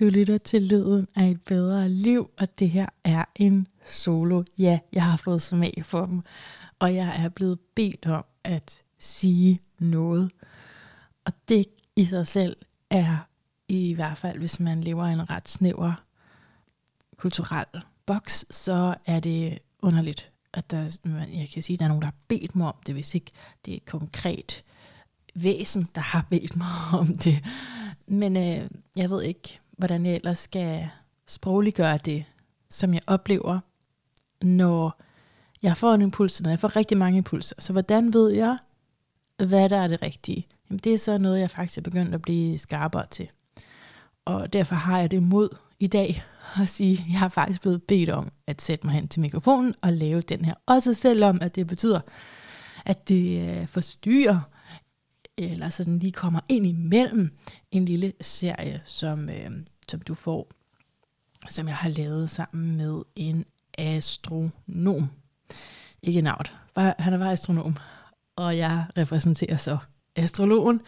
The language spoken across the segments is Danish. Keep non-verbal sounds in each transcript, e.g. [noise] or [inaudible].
Du lytter til lyden af et bedre liv, og det her er en solo. Ja, jeg har fået smag for dem, og jeg er blevet bedt om at sige noget. Og det i sig selv er, i hvert fald hvis man lever i en ret snæver kulturel boks, så er det underligt, at der, jeg kan sige, at der er nogen, der har bedt mig om det, hvis ikke det er et konkret væsen, der har bedt mig om det. Men øh, jeg ved ikke, hvordan jeg ellers skal sprogliggøre det, som jeg oplever, når jeg får en impuls, når jeg får rigtig mange impulser. Så hvordan ved jeg, hvad der er det rigtige? Jamen, det er så noget, jeg faktisk er begyndt at blive skarpere til. Og derfor har jeg det mod i dag at sige, at jeg har faktisk blevet bedt om at sætte mig hen til mikrofonen og lave den her. Også selvom at det betyder, at det øh, forstyrrer, eller sådan lige kommer ind imellem en lille serie, som, øh, som du får, som jeg har lavet sammen med en astronom. Ikke navn, han er bare astronom, og jeg repræsenterer så astrologen,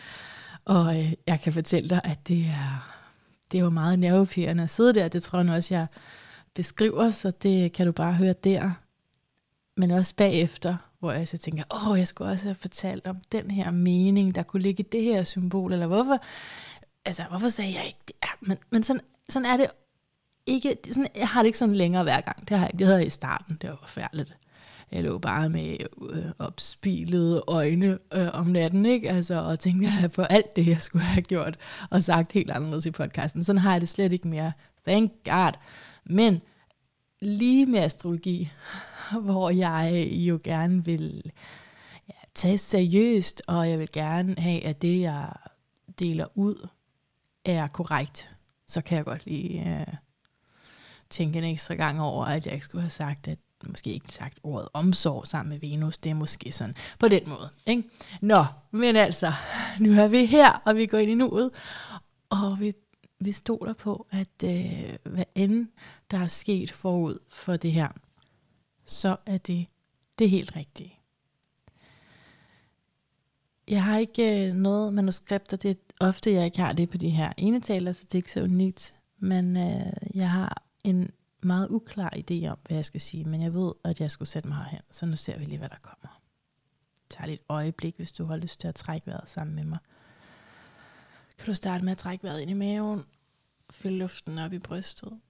og øh, jeg kan fortælle dig, at det er, det var meget nervepirrende at sidde der. Det tror jeg også, jeg beskriver, så det kan du bare høre der. Men også bagefter, hvor jeg så tænker, åh, jeg skulle også have fortalt om den her mening, der kunne ligge i det her symbol, eller hvorfor, altså, hvorfor sagde jeg ikke det? Ja, men, men sådan, sådan er det ikke, sådan, jeg har det ikke sådan længere hver gang. Det har jeg, det havde jeg i starten, det var forfærdeligt. Jeg lå bare med øh, opspilede øjne øh, om natten, ikke? Altså, og tænkte på alt det, jeg skulle have gjort og sagt helt anderledes i podcasten. Sådan har jeg det slet ikke mere. Thank God. Men lige med astrologi, [laughs] hvor jeg jo gerne vil ja, tage seriøst, og jeg vil gerne have, at det, jeg deler ud, er korrekt, så kan jeg godt lige øh, tænke en ekstra gang over, at jeg ikke skulle have sagt, at måske ikke sagt ordet omsorg sammen med Venus, det er måske sådan på den måde. Ikke? Nå, men altså, [laughs] nu er vi her, og vi går ind i nuet, og vi, vi stoler på, at øh, hvad end der er sket forud for det her, så er det det helt rigtige. Jeg har ikke øh, noget manuskript, og det er ofte, jeg ikke har det på de her enetaler, så det er ikke så unikt. Men øh, jeg har en meget uklar idé om, hvad jeg skal sige, men jeg ved, at jeg skulle sætte mig herhen, så nu ser vi lige, hvad der kommer. Tag lige et øjeblik, hvis du har lyst til at trække vejret sammen med mig. Kan du starte med at trække vejret ind i maven, fylde luften op i brystet,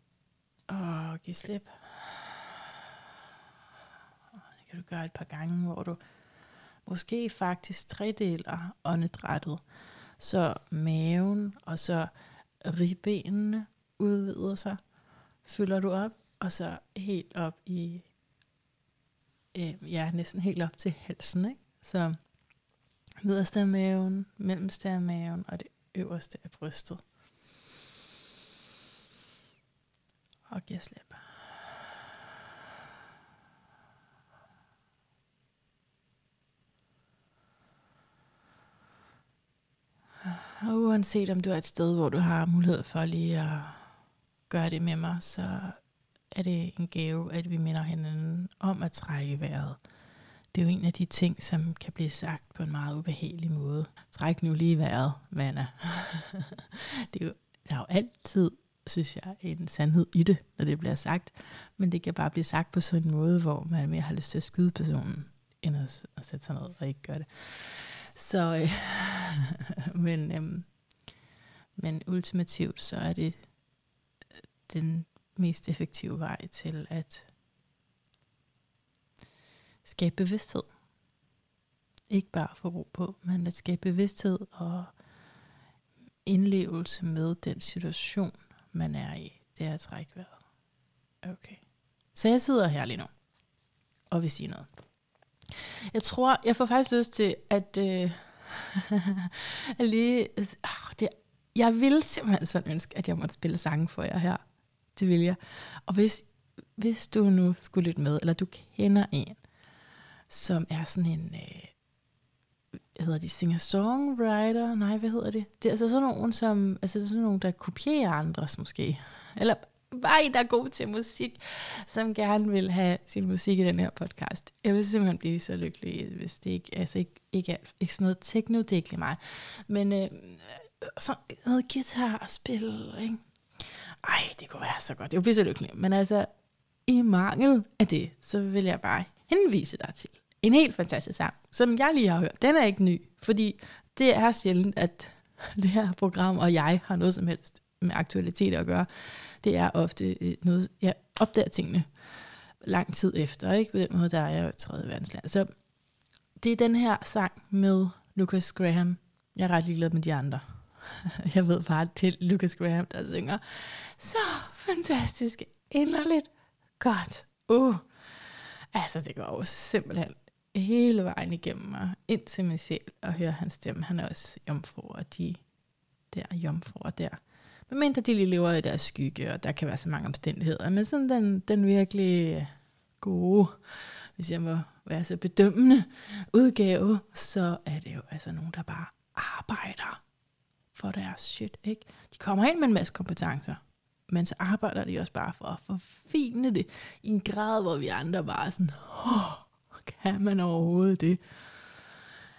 og give slip. Kan du gøre et par gange, hvor du måske faktisk tredeler åndedrættet. Så maven og så ribbenene udvider sig fylder du op, og så helt op i, øh, ja, næsten helt op til halsen, ikke? Så nederste af maven, mellemste af maven og det øverste af brystet. Og giver slip. Og uanset om du er et sted, hvor du har mulighed for lige at gøre det med mig, så er det en gave, at vi minder hinanden om at trække vejret. Det er jo en af de ting, som kan blive sagt på en meget ubehagelig måde. Træk nu lige vejret, Vanna. [laughs] det er jo, der er jo altid, synes jeg, en sandhed i det, når det bliver sagt. Men det kan bare blive sagt på sådan en måde, hvor man mere har lyst til at skyde personen, end at, at sætte sig ned og ikke gøre det. Så, øh, [laughs] men, øh, men ultimativt, så er det øh, den mest effektive vej til at skabe bevidsthed. Ikke bare få ro på, men at skabe bevidsthed og indlevelse med den situation, man er i. Det er at trække vejret. Okay. Så jeg sidder her lige nu og vil sige noget. Jeg tror, jeg får faktisk lyst til at, øh, [laughs] at lige, øh, det, jeg vil simpelthen sådan ønske, at jeg måtte spille sange for jer her. Det vil jeg. Og hvis, hvis du nu skulle lytte med, eller du kender en, som er sådan en, øh, hedder de, singer-songwriter? Nej, hvad hedder det? Det er altså sådan nogen, som, altså sådan nogen, der kopierer andres måske. Eller bare en, der er god til musik, som gerne vil have sin musik i den her podcast. Jeg vil simpelthen blive så lykkelig, hvis det ikke, altså ikke, ikke, er, ikke sådan noget techno, det er ikke mig. Men øh, så noget guitar og spil, ikke? ej, det kunne være så godt. Det bliver blive så lykkelig. Men altså, i mangel af det, så vil jeg bare henvise dig til en helt fantastisk sang, som jeg lige har hørt. Den er ikke ny, fordi det er sjældent, at [laughs] det her program og jeg har noget som helst med aktualitet at gøre. Det er ofte øh, noget, jeg opdager tingene lang tid efter. Ikke? På den måde, der er jeg jo tredje verdensland. Så det er den her sang med Lucas Graham. Jeg er ret ligeglad med de andre. [laughs] Jeg ved bare til Lucas Graham, der synger så fantastisk, inderligt godt. Uh. Altså, det går jo simpelthen hele vejen igennem mig, ind til mig selv, og høre hans stemme. Han er også jomfru, og de der jomfruer der. Men mindre de lige lever i deres skygge, og der kan være så mange omstændigheder. Men sådan den, den virkelig gode, hvis jeg må være så bedømmende udgave, så er det jo altså nogen, der bare arbejder for deres shit. Ikke? De kommer ind med en masse kompetencer, men så arbejder de også bare for at forfine det i en grad, hvor vi andre bare er sådan, oh, kan man overhovedet det?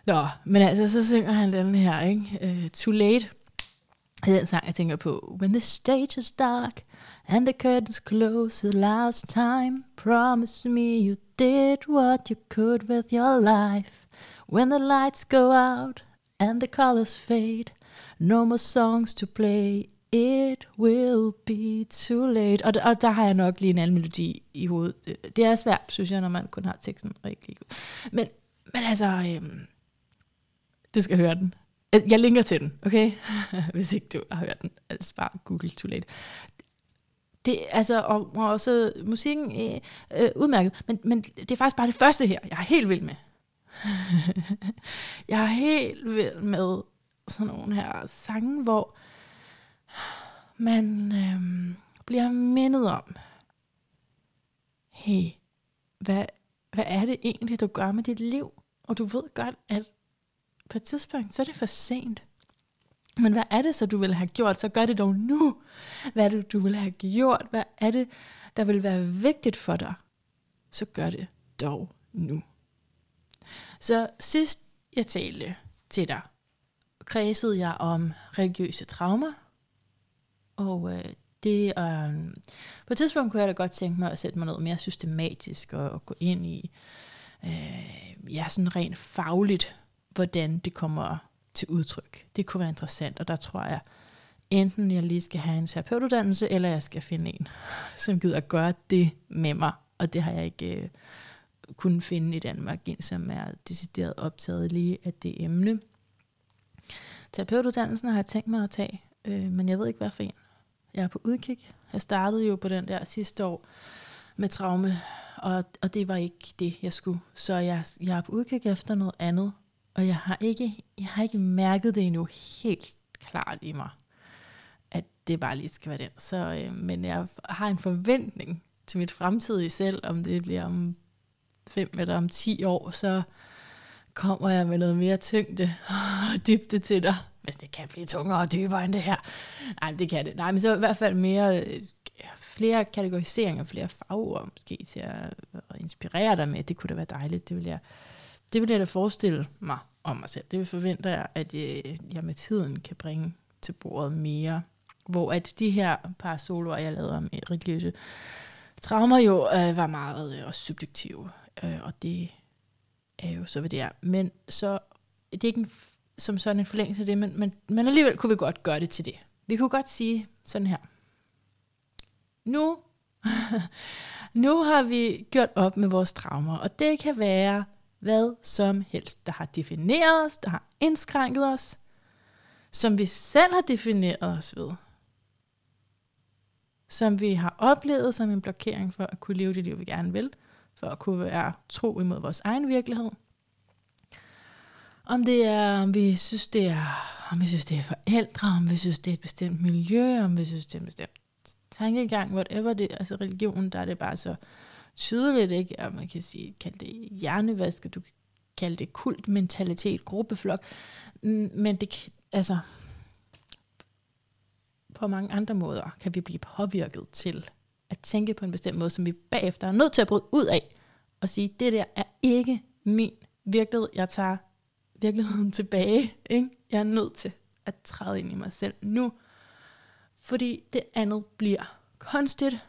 Nå, men altså, så synger han den her, ikke? Uh, Too Late. Den sang, jeg tænker på. When the stage is dark, and the curtains close the last time, promise me you did what you could with your life. When the lights go out, and the colors fade, no more songs to play, It will be too late. Og, og der har jeg nok lige en anden melodi i hovedet. Det er svært, synes jeg, når man kun har teksten rigtig god. Men, men altså, øhm, du skal høre den. Jeg linker til den, okay? [laughs] Hvis ikke du har hørt den. Altså bare Google Too Late. Det, altså, og, og også musikken øh, øh, udmærket, men, men det er faktisk bare det første her, jeg er helt vild med. [laughs] jeg er helt vild med sådan nogle her sange, hvor man øh, bliver mindet om, hey, hvad, hvad er det egentlig, du gør med dit liv? Og du ved godt, at på et tidspunkt, så er det for sent. Men hvad er det så, du vil have gjort? Så gør det dog nu. Hvad er det, du vil have gjort? Hvad er det, der vil være vigtigt for dig? Så gør det dog nu. Så sidst jeg talte til dig, kredsede jeg om religiøse traumer, og øh, det, øh, på et tidspunkt kunne jeg da godt tænke mig at sætte mig noget mere systematisk og, og gå ind i, øh, ja, sådan rent fagligt, hvordan det kommer til udtryk. Det kunne være interessant, og der tror jeg, enten jeg lige skal have en terapeutuddannelse, eller jeg skal finde en, som gider gøre det med mig. Og det har jeg ikke øh, kunnet finde i Danmark, en som er decideret optaget lige af det emne. Terapeutuddannelsen har jeg tænkt mig at tage, øh, men jeg ved ikke, hvad for en. Jeg er på udkig. Jeg startede jo på den der sidste år med traume, og, og det var ikke det, jeg skulle. Så jeg, jeg er på udkig efter noget andet, og jeg har ikke, jeg har ikke mærket det endnu helt klart i mig, at det bare lige skal være den. Så, øh, men jeg har en forventning til mit fremtidige selv, om det bliver om fem eller om ti år, så kommer jeg med noget mere tyngde og dybde til dig hvis det kan blive tungere og dybere end det her. Nej, det kan det. Nej, men så i hvert fald mere, øh, flere kategoriseringer, flere fagord måske til at, inspirere dig med. Det kunne da være dejligt. Det vil jeg, det vil jeg da forestille mig om mig selv. Det forventer jeg, at øh, jeg med tiden kan bringe til bordet mere. Hvor at de her par soloer, jeg lavede om religiøse traumer jo øh, var meget øh, subjektive. Øh, og det er jo så, hvad det er. Men så det er ikke en som sådan en forlængelse af det, men, men, men alligevel kunne vi godt gøre det til det. Vi kunne godt sige sådan her. Nu, [laughs] nu har vi gjort op med vores traumer, og det kan være hvad som helst, der har defineret os, der har indskrænket os, som vi selv har defineret os ved. Som vi har oplevet som en blokering for at kunne leve det liv, vi gerne vil, for at kunne være tro imod vores egen virkelighed – om det er, om vi synes, det er, om vi synes, det er forældre, om vi synes, det er et bestemt miljø, om vi synes, det er en bestemt tankegang, whatever det altså religion, der er det bare så tydeligt, ikke? Og man kan sige, kalde det hjernevask, du kan kalde det kult, mentalitet, gruppeflok, men det, altså, på mange andre måder kan vi blive påvirket til at tænke på en bestemt måde, som vi bagefter er nødt til at bryde ud af, og sige, det der er ikke min virkelighed, jeg tager virkeligheden tilbage. Ikke? Jeg er nødt til at træde ind i mig selv nu, Fordi det andet bliver kunstigt,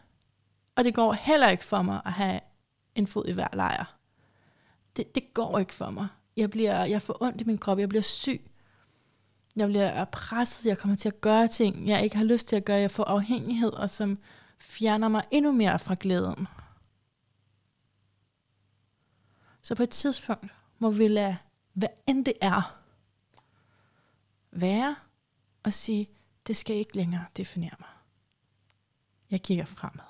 og det går heller ikke for mig at have en fod i hver lejr. Det, det går ikke for mig. Jeg, bliver, jeg får ondt i min krop, jeg bliver syg. Jeg bliver presset, jeg kommer til at gøre ting, jeg ikke har lyst til at gøre. Jeg får afhængighed, og som fjerner mig endnu mere fra glæden. Så på et tidspunkt må vi lade, hvad end det er, være og sige, det skal ikke længere definere mig. Jeg kigger fremad.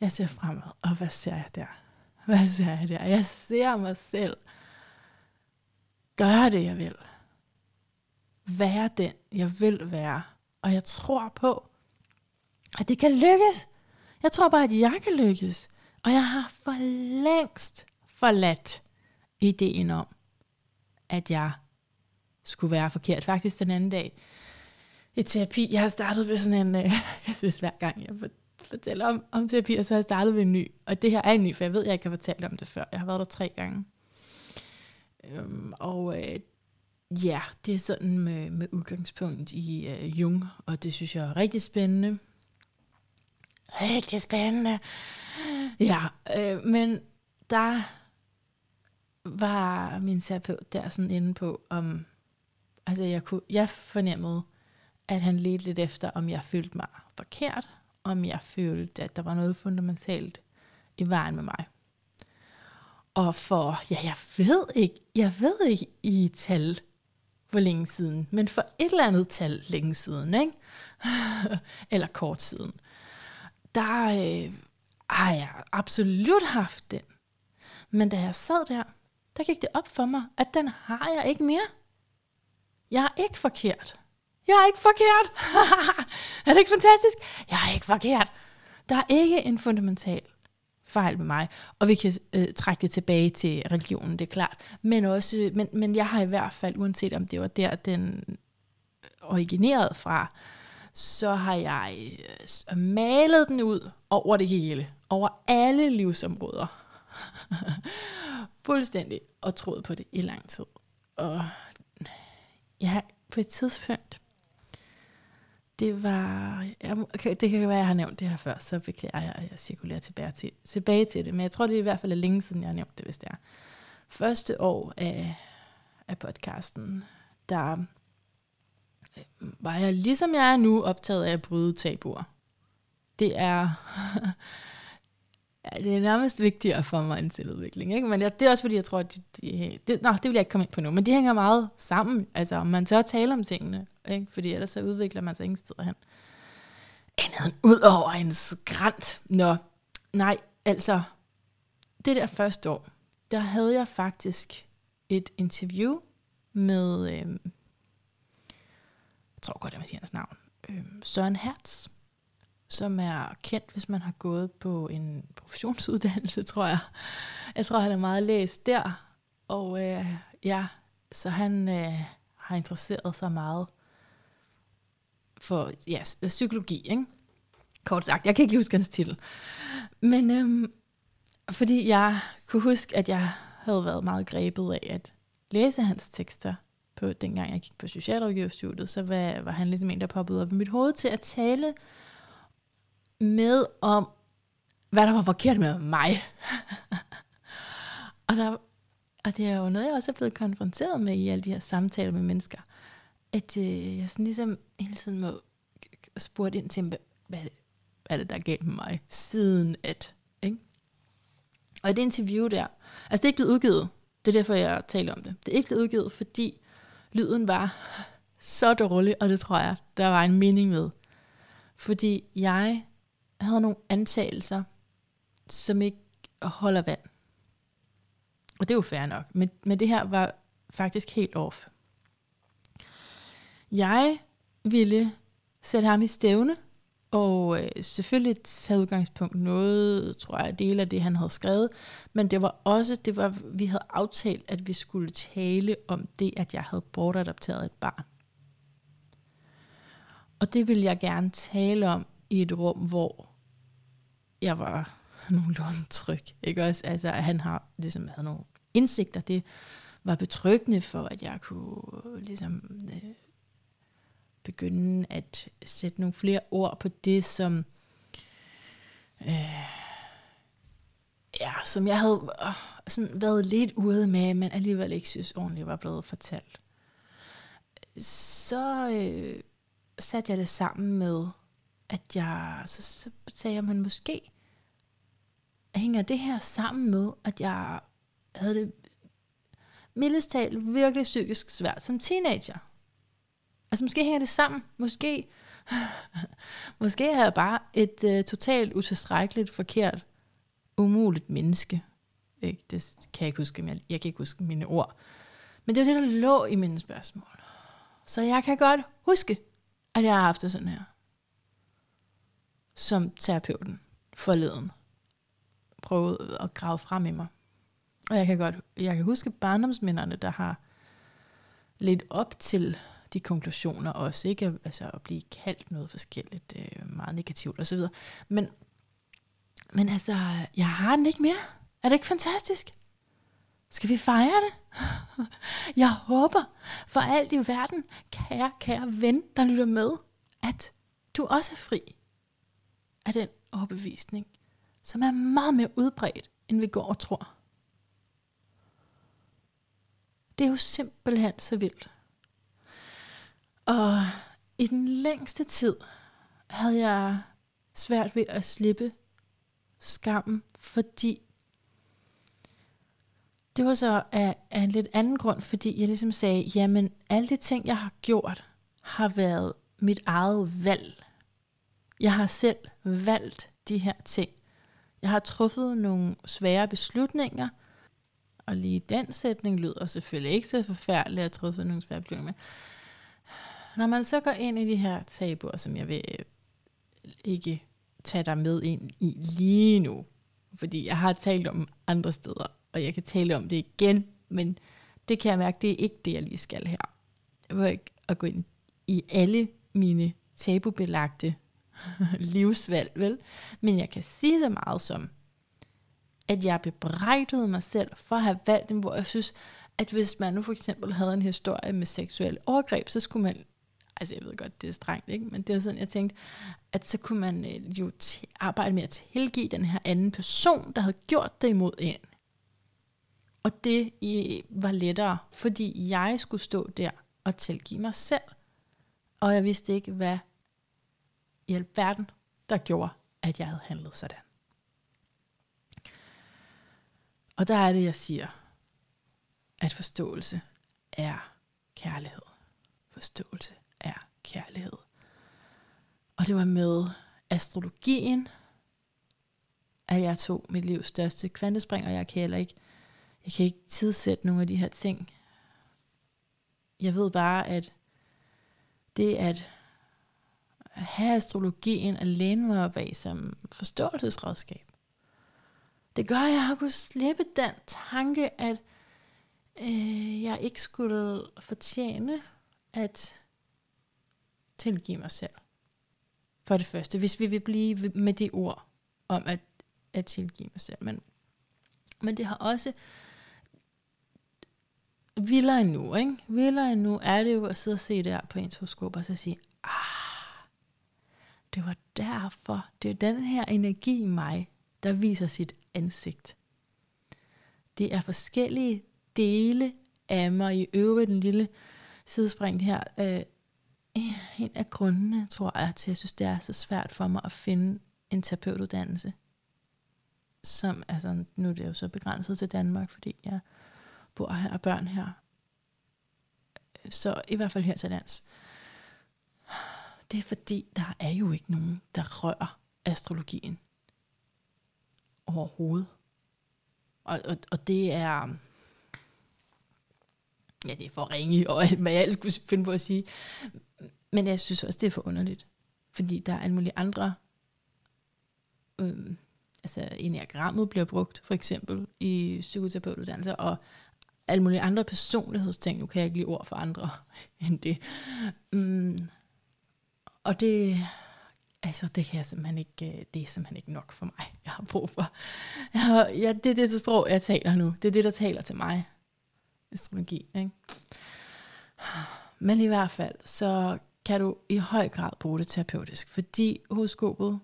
Jeg ser fremad, og hvad ser jeg der? Hvad ser jeg der? Jeg ser mig selv. Gør det, jeg vil. Være den, jeg vil være. Og jeg tror på, at det kan lykkes. Jeg tror bare, at jeg kan lykkes. Og jeg har for længst forladt ideen om, at jeg skulle være forkert. Faktisk den anden dag i terapi, jeg har startet ved sådan en, øh, [laughs] jeg synes hver gang jeg fortælle om, om terapi, og så har jeg startet ved en ny. Og det her er en ny, for jeg ved, at jeg ikke har fortalt om det før. Jeg har været der tre gange. Øhm, og øh, ja, det er sådan med, med udgangspunkt i øh, Jung, og det synes jeg er rigtig spændende. Rigtig spændende. Ja, øh, men der var min terapeut der sådan inde på, om altså jeg, kunne, jeg fornemmede, at han ledte lidt efter, om jeg følte mig forkert, om jeg følte, at der var noget fundamentalt i vejen med mig. Og for, ja, jeg ved ikke, jeg ved ikke i tal, hvor længe siden, men for et eller andet tal længe siden, ikke? [laughs] eller kort siden, der øh, har jeg absolut haft den. Men da jeg sad der, der gik det op for mig, at den har jeg ikke mere. Jeg er ikke forkert. Jeg er ikke forkert. [laughs] er det ikke fantastisk? Jeg er ikke forkert. Der er ikke en fundamental fejl med mig. Og vi kan øh, trække det tilbage til religionen, det er klart. Men, også, men, men jeg har i hvert fald, uanset om det var der, den øh, originerede fra, så har jeg øh, malet den ud over det hele. Over alle livsområder. [laughs] Fuldstændig. Og troet på det i lang tid. Og ja, på et tidspunkt, det var, okay, det kan være, jeg har nævnt det her før, så beklager jeg, at jeg cirkulerer tilbage til, tilbage til det, men jeg tror, det er i hvert fald er længe siden, jeg har nævnt det, hvis det er. Første år af, af podcasten, der øh, var jeg, ligesom jeg er nu, optaget af at bryde tabuer. Det er, [laughs] ja, det er nærmest vigtigere for mig end selvudvikling. Ikke? Men det er også fordi, jeg tror, at de, de, det, nå, det vil jeg ikke komme ind på nu, men de hænger meget sammen. Altså, om man tør tale om tingene, ikke? fordi ellers så udvikler man sig ingen steder hen. Andet ud over en skrant. Nå, nej, altså, det der første år, der havde jeg faktisk et interview med, øh, jeg tror godt, jeg må sige hans navn, øh, Søren Hertz, som er kendt, hvis man har gået på en professionsuddannelse, tror jeg. Jeg tror, han er meget læst der. Og øh, ja, så han øh, har interesseret sig meget for ja, psykologi, ikke? Kort sagt, jeg kan ikke huske hans titel. Men øhm, fordi jeg kunne huske, at jeg havde været meget grebet af at læse hans tekster på dengang jeg gik på socialrådgiverstudiet, så var, var han ligesom en, der poppede op i mit hoved til at tale med om, hvad der var forkert med mig. [laughs] og, der, og det er jo noget, jeg også er blevet konfronteret med i alle de her samtaler med mennesker. At øh, jeg sådan ligesom hele tiden må spurgt ind til, hvad, hvad er det, der er galt med mig, siden at. Ikke? Og det interview der, altså det er ikke blevet udgivet, det er derfor, jeg taler om det. Det er ikke blevet udgivet, fordi lyden var [laughs] så dårlig, og det tror jeg, der var en mening med. Fordi jeg havde nogle antagelser, som ikke holder vand. Og det er jo fair nok. Men, men det her var faktisk helt off. Jeg ville sætte ham i stævne, og øh, selvfølgelig tage udgangspunkt noget, tror jeg, del af det, han havde skrevet, men det var også, det var, vi havde aftalt, at vi skulle tale om det, at jeg havde bortadopteret et barn. Og det ville jeg gerne tale om i et rum, hvor jeg var nogenlunde tryg. Ikke også? Altså, at han har ligesom havde nogle indsigter. Det var betryggende for, at jeg kunne øh, ligesom øh, begynde at sætte nogle flere ord på det, som, øh, ja, som jeg havde øh, sådan været lidt ude med, men alligevel ikke synes ordentligt var blevet fortalt. Så øh, satte jeg det sammen med, at jeg, så, så sagde jeg, men måske hænger det her sammen med, at jeg havde det mildest talt virkelig psykisk svært som teenager. Altså måske hænger det sammen. Måske, [laughs] måske er jeg bare et uh, totalt utilstrækkeligt, forkert, umuligt menneske. Ikke? Det kan jeg ikke huske. Jeg, jeg kan ikke huske mine ord. Men det er det, der lå i mine spørgsmål. Så jeg kan godt huske, at jeg har haft det sådan her. Som terapeuten forleden. prøvede at grave frem i mig. Og jeg kan godt, jeg kan huske barndomsminderne, der har lidt op til de konklusioner også, ikke? Altså at blive kaldt noget forskelligt, øh, meget negativt osv. Men, men altså, jeg har den ikke mere. Er det ikke fantastisk? Skal vi fejre det? [laughs] Jeg håber for alt i verden, kære, kære ven, der lytter med, at du også er fri af den overbevisning, som er meget mere udbredt, end vi går og tror. Det er jo simpelthen så vildt. Og i den længste tid havde jeg svært ved at slippe skammen, fordi det var så af, af en lidt anden grund, fordi jeg ligesom sagde, jamen alle de ting, jeg har gjort, har været mit eget valg. Jeg har selv valgt de her ting. Jeg har truffet nogle svære beslutninger, og lige den sætning lyder selvfølgelig ikke så forfærdeligt at træffe nogle svære beslutninger. Når man så går ind i de her tabuer, som jeg vil øh, ikke tage dig med ind i lige nu, fordi jeg har talt om andre steder, og jeg kan tale om det igen, men det kan jeg mærke, det er ikke det, jeg lige skal her. Jeg vil ikke at gå ind i alle mine tabubelagte [laughs] livsvalg, vel? Men jeg kan sige så meget som, at jeg bebrejdede mig selv for at have valgt dem, hvor jeg synes, at hvis man nu for eksempel havde en historie med seksuel overgreb, så skulle man, altså jeg ved godt, det er strengt, ikke? men det er sådan, jeg tænkte, at så kunne man øh, jo arbejde med at tilgive den her anden person, der havde gjort det imod en. Og det i, var lettere, fordi jeg skulle stå der og tilgive mig selv. Og jeg vidste ikke, hvad i alverden, der gjorde, at jeg havde handlet sådan. Og der er det, jeg siger, at forståelse er kærlighed. Forståelse er kærlighed. Og det var med astrologien, at jeg tog mit livs største kvantespring, og jeg kan heller ikke, jeg kan ikke tidsætte nogle af de her ting. Jeg ved bare, at det at have astrologien alene mig op af som forståelsesredskab, det gør, at jeg har kunnet slippe den tanke, at øh, jeg ikke skulle fortjene at tilgive mig selv. For det første, hvis vi vil blive med det ord om at, at tilgive mig selv. Men, men det har også vildere endnu, ikke? Vildere endnu er det jo at sidde og se der på ens horoskop og så sige, det var derfor, det er den her energi i mig, der viser sit ansigt. Det er forskellige dele af mig. I øvrigt en lille sidespring her. Øh, en af grundene, tror jeg, til at jeg synes, det er så svært for mig at finde en terapeutuddannelse. Som, altså, nu er det jo så begrænset til Danmark, fordi jeg bor her og børn her. Så i hvert fald her til lands. Det er fordi, der er jo ikke nogen, der rører astrologien overhovedet. Og, og, og det er, ja, det er for ringe, og hvad jeg ellers skulle finde på at sige. Men jeg synes også, det er for underligt. Fordi der er alle mulige andre, øhm, altså enagrammet bliver brugt, for eksempel, i psykoterapeutuddannelser, og alle mulige andre personlighedsting, nu kan jeg ikke lide ord for andre [laughs] end det. Mm, og det, altså det kan jeg simpelthen ikke, øh, det er simpelthen ikke nok for mig. Jeg har brug for, jeg ja, det er det sprog, jeg taler nu. Det er det, der taler til mig. Astrologi, ikke? Men i hvert fald, så kan du i høj grad bruge det terapeutisk, fordi horoskopet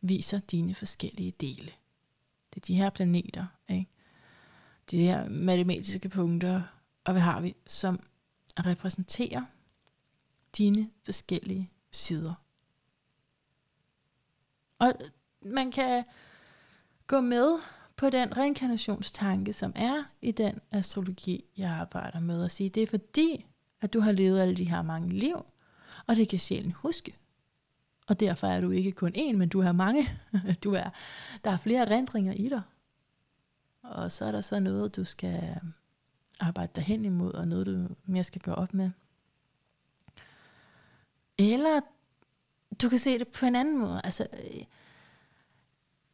viser dine forskellige dele. Det er de her planeter, ikke? de her matematiske punkter, og hvad har vi, som repræsenterer dine forskellige sider. Og man kan gå med på den reinkarnationstanke, som er i den astrologi, jeg arbejder med, og sige, det er fordi, at du har levet alle de her mange liv, og det kan sjælen huske. Og derfor er du ikke kun én, men du har mange. [laughs] Du er, der er flere rendringer i dig. Og så er der så noget, du skal arbejde dig hen imod, og noget, du mere skal gøre op med. Eller du kan se det på en anden måde. Altså, øh,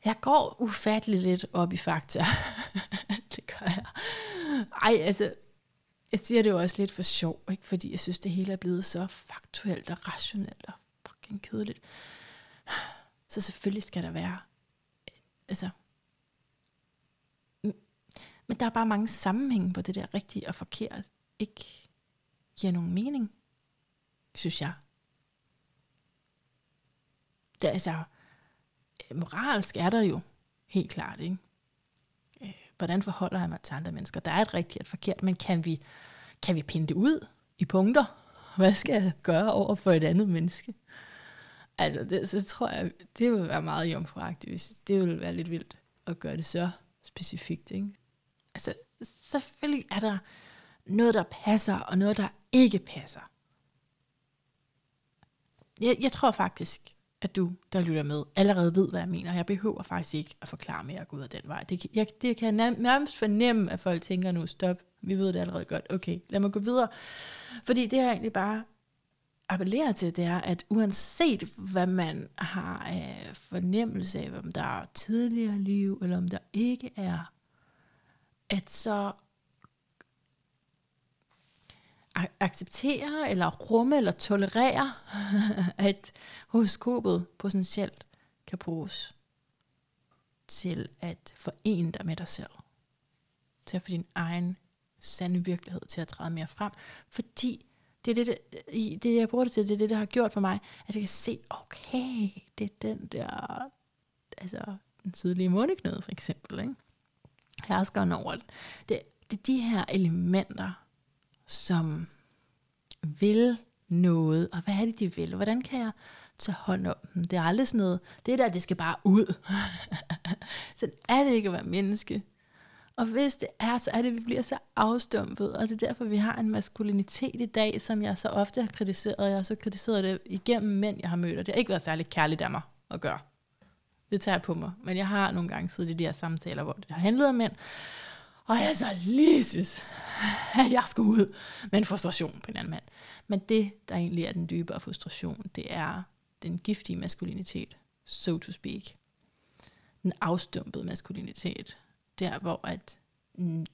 jeg går ufattelig lidt op i fakta. [laughs] det gør jeg. Ej, altså, jeg siger det jo også lidt for sjov, ikke? fordi jeg synes, det hele er blevet så faktuelt og rationelt og fucking kedeligt. Så selvfølgelig skal der være, øh, altså, men der er bare mange sammenhænge, hvor det der rigtige og forkert ikke giver nogen mening, synes jeg. Det er altså, øh, moralsk er der jo helt klart, ikke? Øh, hvordan forholder jeg mig til andre mennesker? Der er et rigtigt og et forkert, men kan vi, kan vi pinde det ud i punkter? [laughs] Hvad skal jeg gøre over for et andet menneske? Altså, det, så tror jeg, det vil være meget jomfruagtigt, hvis det vil være lidt vildt at gøre det så specifikt, ikke? Altså, selvfølgelig er der noget, der passer, og noget, der ikke passer. Jeg, jeg tror faktisk, at du, der lytter med, allerede ved, hvad jeg mener. Jeg behøver faktisk ikke at forklare mere at gå ud af den vej. Det, jeg, det kan jeg nærmest fornemme, at folk tænker nu, stop, vi ved det allerede godt. Okay, lad mig gå videre. Fordi det er egentlig bare appellerer til, det er, at uanset hvad man har af fornemmelse af, om der er tidligere liv, eller om der ikke er, at så acceptere, eller rumme, eller tolerere, [laughs] at horoskopet potentielt kan bruges til at forene dig med dig selv. Til at få din egen sande virkelighed til at træde mere frem. Fordi det er det, det, det jeg bruger det til, det er det, der har gjort for mig, at jeg kan se, okay, det er den der, altså den sydlige måneknude for eksempel, ikke? herskeren over det. det. Det er de her elementer, som vil noget, og hvad er det, de vil, hvordan kan jeg tage hånd om dem? Det er aldrig sådan noget, det der, det skal bare ud. [laughs] så er det ikke at være menneske. Og hvis det er, så er det, at vi bliver så afstumpet, og det er derfor, vi har en maskulinitet i dag, som jeg så ofte har kritiseret, og jeg har så kritiseret det igennem mænd, jeg har mødt, og det har ikke været særlig kærligt af mig at gøre. Det tager jeg på mig. Men jeg har nogle gange siddet i de her samtaler, hvor det har handlet om mænd, og jeg så lige synes, at jeg skulle ud med en frustration på en anden mand. Men det, der egentlig er den dybere frustration, det er den giftige maskulinitet, so to speak. Den afstumpede maskulinitet. Der, hvor at mm,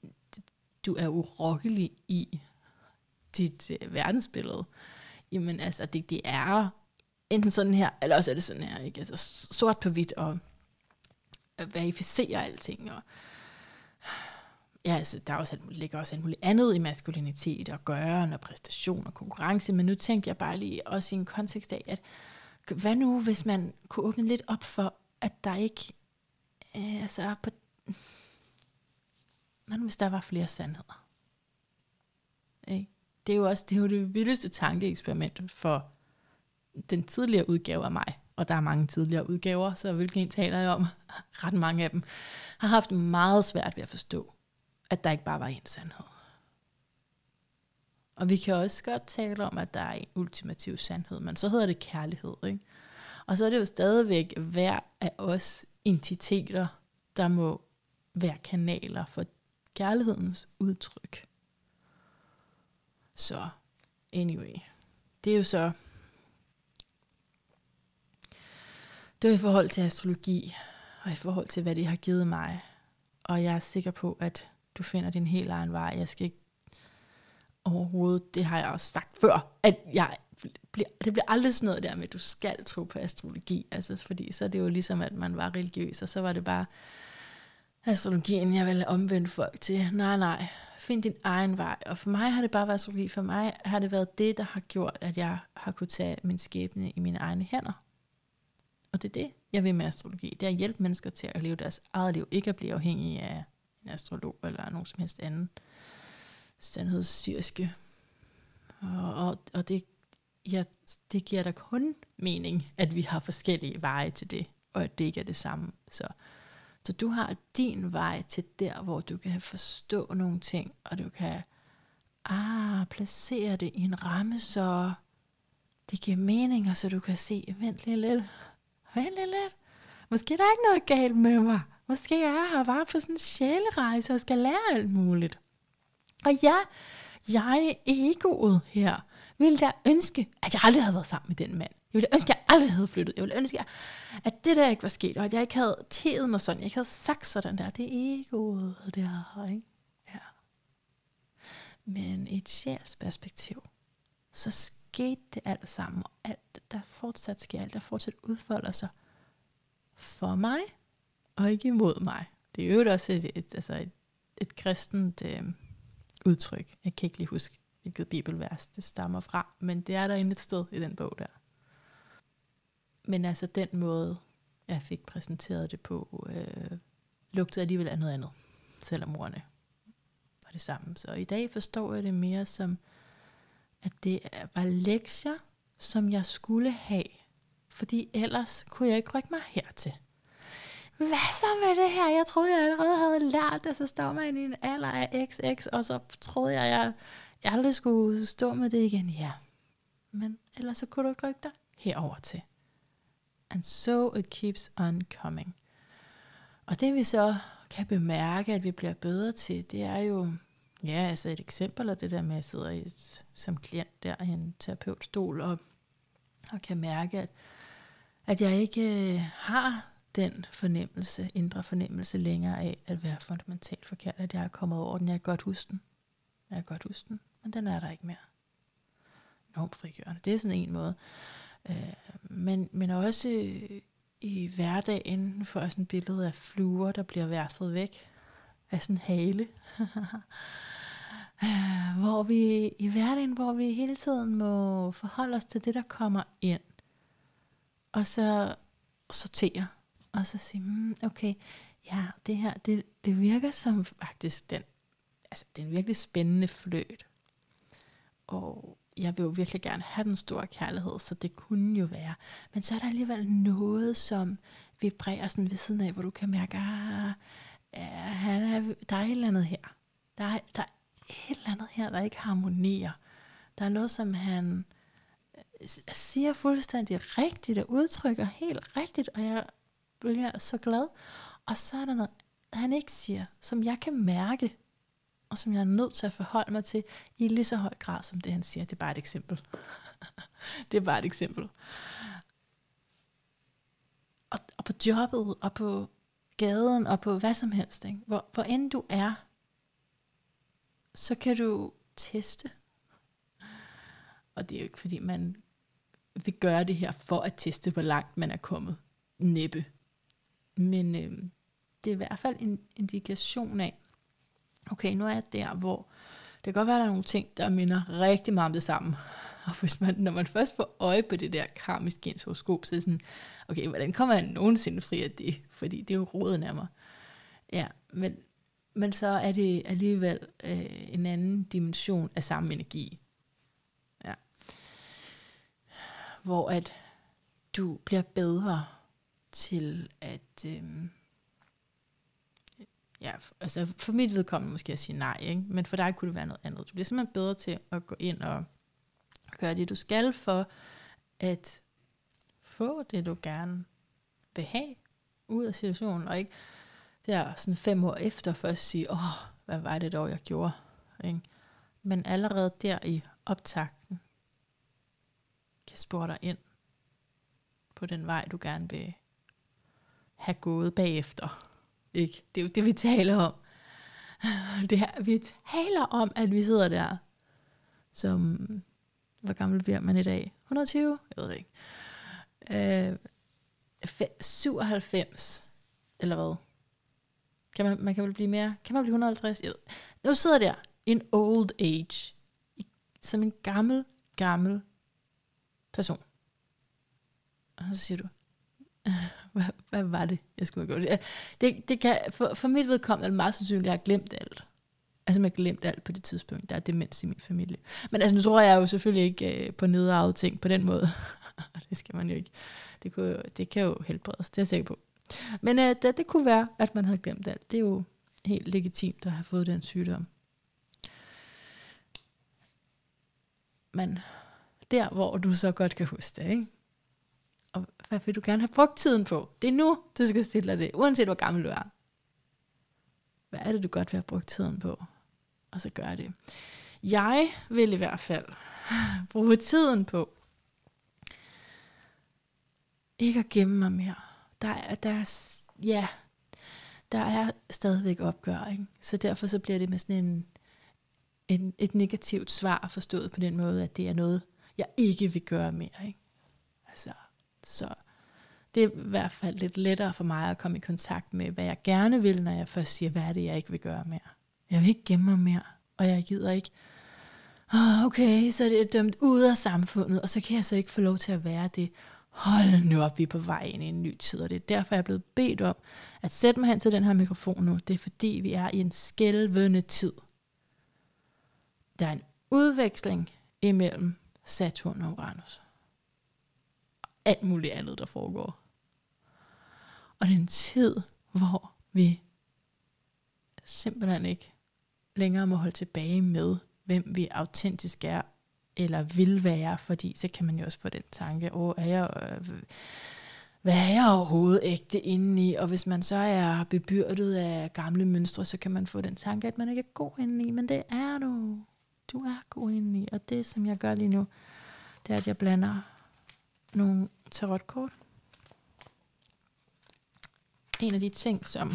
du er urokkelig i dit uh, verdensbillede. Jamen altså, det, det er enten sådan her, eller også er det sådan her, ikke? Altså sort på hvidt, og øh, verificere alting, og ja, altså, der er også, ligger også alt muligt andet i maskulinitet og gøren og præstation og konkurrence, men nu tænker jeg bare lige også i en kontekst af, at hvad nu, hvis man kunne åbne lidt op for, at der ikke, øh, altså på, hvad nu, hvis der var flere sandheder? Ikke? Det er jo også det, er jo det vildeste tankeeksperiment for den tidligere udgave af mig, og der er mange tidligere udgaver, så hvilken en taler jeg om? [laughs] Ret mange af dem har haft meget svært ved at forstå, at der ikke bare var en sandhed. Og vi kan også godt tale om, at der er en ultimativ sandhed, men så hedder det kærlighed. Ikke? Og så er det jo stadigvæk hver af os entiteter, der må være kanaler for kærlighedens udtryk. Så anyway, det er jo så det er i forhold til astrologi, og i forhold til, hvad det har givet mig. Og jeg er sikker på, at du finder din helt egen vej. Jeg skal ikke overhovedet, det har jeg også sagt før, at jeg bliver, det bliver aldrig sådan noget der med, at du skal tro på astrologi. Altså, fordi så er det jo ligesom, at man var religiøs, og så var det bare astrologien, jeg ville omvende folk til. Nej, nej, find din egen vej. Og for mig har det bare været astrologi. For mig har det været det, der har gjort, at jeg har kunne tage min skæbne i mine egne hænder. Og det er det, jeg vil med astrologi. Det er at hjælpe mennesker til at leve deres eget liv. Ikke at blive afhængige af en astrolog eller nogen som helst anden sandhedssyriske. Og, og, og det, ja, det giver da kun mening, at vi har forskellige veje til det, og at det ikke er det samme. Så, så du har din vej til der, hvor du kan forstå nogle ting, og du kan ah, placere det i en ramme, så det giver mening, og så du kan se, vent lige lidt, vent lige lidt, måske er der ikke noget galt med mig. Måske er jeg her bare på sådan en sjælerejse og skal lære alt muligt. Og ja, jeg egoet her, ville jeg ønske, at jeg aldrig havde været sammen med den mand. Jeg ville ønske, at jeg aldrig havde flyttet. Jeg ville ønske, at det der ikke var sket, og at jeg ikke havde teet mig sådan. Jeg ikke havde sagt sådan der. Det er egoet der, ikke? Ja. Men i et sjælsperspektiv, så skete det alt sammen. Og alt, der fortsat sker, alt der fortsat udfolder sig for mig, og ikke imod mig. Det er jo også et, et, altså et, et kristent øh, udtryk. Jeg kan ikke lige huske, hvilket bibelvers det stammer fra, men det er der et sted i den bog der. Men altså den måde, jeg fik præsenteret det på, øh, lugtede alligevel af noget andet, selvom ordene var det samme. Så i dag forstår jeg det mere som, at det var lektier, som jeg skulle have, fordi ellers kunne jeg ikke rykke mig hertil hvad så med det her? Jeg troede, jeg allerede havde lært det, så står man i en alder af XX, og så troede jeg, jeg, jeg aldrig skulle stå med det igen. Ja, men ellers så kunne du ikke rykke dig herover til. And so it keeps on coming. Og det vi så kan bemærke, at vi bliver bedre til, det er jo, ja, altså et eksempel af det der med, at jeg sidder i, som klient der i en terapeutstol, og, og kan mærke, at, at jeg ikke øh, har den fornemmelse, indre fornemmelse længere af at være fundamentalt forkert, at jeg er kommet over den. Jeg kan godt huske den. Jeg kan godt huske den, men den er der ikke mere. Enormt frigørende. Det er sådan en måde. Øh, men, men også øh, i hverdagen får jeg sådan et billede af fluer, der bliver værfet væk af sådan en hale. [laughs] hvor vi i hverdagen, hvor vi hele tiden må forholde os til det, der kommer ind. Og så sortere og så sige, mm, okay, ja, det her, det, det virker som faktisk den, altså det er en virkelig spændende fløt. Og jeg vil jo virkelig gerne have den store kærlighed, så det kunne jo være. Men så er der alligevel noget, som vibrerer sådan ved siden af, hvor du kan mærke, ah, han er, der er et eller andet her. Der er, der er et eller andet her, der ikke harmonerer. Der er noget, som han øh, siger fuldstændig rigtigt og udtrykker helt rigtigt, og jeg bliver jeg så glad. Og så er der noget, han ikke siger, som jeg kan mærke, og som jeg er nødt til at forholde mig til i lige så høj grad, som det han siger. Det er bare et eksempel. [laughs] det er bare et eksempel. Og, og på jobbet, og på gaden, og på hvad som helst, ikke? Hvor, hvor end du er, så kan du teste. Og det er jo ikke fordi, man vil gøre det her for at teste, hvor langt man er kommet. Næppe. Men øh, det er i hvert fald en indikation af, okay, nu er jeg der, hvor det kan godt være, at der er nogle ting, der minder rigtig meget om det samme. Og hvis man, når man først får øje på det der karmiske genshoroskop, så er det sådan, okay, hvordan kommer jeg nogensinde fri af det? Fordi det er jo roden af mig. Ja, men, men så er det alligevel øh, en anden dimension af samme energi. Ja. Hvor at du bliver bedre til at... Øhm, ja, altså for mit vedkommende måske at sige nej, ikke? men for dig kunne det være noget andet. Du bliver simpelthen bedre til at gå ind og gøre det, du skal for at få det, du gerne vil have ud af situationen, og ikke der sådan fem år efter først sige, åh, oh, hvad var det dog, jeg gjorde? Ikke? Men allerede der i optakten, kan spore dig ind på den vej, du gerne vil have gået bagefter. Ikke? Det er jo det, vi taler om. [laughs] Det her, vi taler om, at vi sidder der, som, hvor gammel bliver man i dag? 120? Jeg ved det ikke. Øh, 97, eller hvad? Kan man, man kan vel blive mere? Kan man blive 150? Jeg ved. Nu sidder der en old age, som en gammel, gammel person. Og så siger du, hvad, hvad var det, jeg skulle have gjort? Det, det kan, for, for mit vedkommende er det meget sandsynligt, at jeg har glemt alt. Altså, man har glemt alt på det tidspunkt. Der er demens i min familie. Men altså, nu tror jeg jo selvfølgelig ikke øh, på nedarvede ting på den måde. [laughs] det skal man jo ikke. Det, kunne, jo- det kan jo helbredes, det er jeg sikker på. Men øh, det, det kunne være, at man havde glemt alt. Det er jo helt legitimt at have fået den sygdom. Men der, hvor du så godt kan huske det, ikke? Hvad vil du gerne have brugt tiden på? Det er nu, du skal stille dig det, uanset hvor gammel du er. Hvad er det, du godt vil have brugt tiden på? Og så gør det. Jeg vil i hvert fald [laughs] bruge tiden på ikke at gemme mig mere. Der er, der er, ja, der er stadigvæk opgør, ikke? Så derfor så bliver det med sådan en, en, et negativt svar forstået på den måde, at det er noget, jeg ikke vil gøre mere, ikke? Altså, så det er i hvert fald lidt lettere for mig at komme i kontakt med, hvad jeg gerne vil, når jeg først siger, hvad er det, jeg ikke vil gøre mere. Jeg vil ikke gemme mig mere, og jeg gider ikke, oh, okay, så det er dømt ud af samfundet, og så kan jeg så ikke få lov til at være det. Hold nu op, vi er på vej ind i en ny tid, og det er derfor, jeg er blevet bedt om at sætte mig hen til den her mikrofon nu. Det er fordi, vi er i en skælvende tid. Der er en udveksling imellem Saturn og Uranus. Alt muligt andet, der foregår. Og det er en tid, hvor vi simpelthen ikke længere må holde tilbage med, hvem vi autentisk er, eller vil være, fordi så kan man jo også få den tanke, åh, er jeg, øh, hvad er jeg overhovedet ægte indeni? Og hvis man så er bebyrdet af gamle mønstre, så kan man få den tanke, at man ikke er god indeni, men det er du. Du er god indeni, og det som jeg gør lige nu, det er, at jeg blander nogle tarotkort. En af de ting, som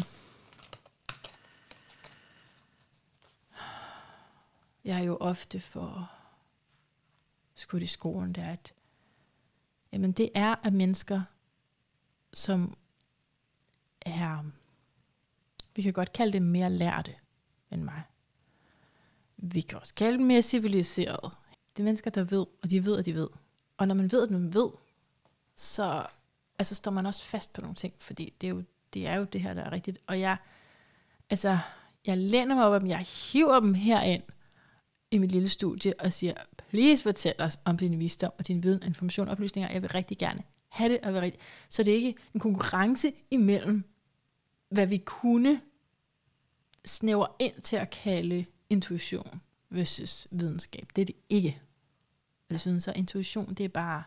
jeg jo ofte får skudt i skolen, det er, at jamen det er af mennesker, som er, vi kan godt kalde det mere lærte end mig. Vi kan også kalde dem mere civiliserede. Det er mennesker, der ved, og de ved, at de ved. Og når man ved, at man ved, så altså, står man også fast på nogle ting, fordi det er jo det, er jo det her, der er rigtigt. Og jeg, altså, jeg læner mig op af dem, jeg hiver dem herind i mit lille studie og siger, please fortæl os om din visdom og din viden, information og oplysninger. Jeg vil rigtig gerne have det. Og jeg vil rigtig... Så det er ikke en konkurrence imellem, hvad vi kunne snæver ind til at kalde intuition versus videnskab. Det er det ikke. Jeg synes, at intuition, det er bare...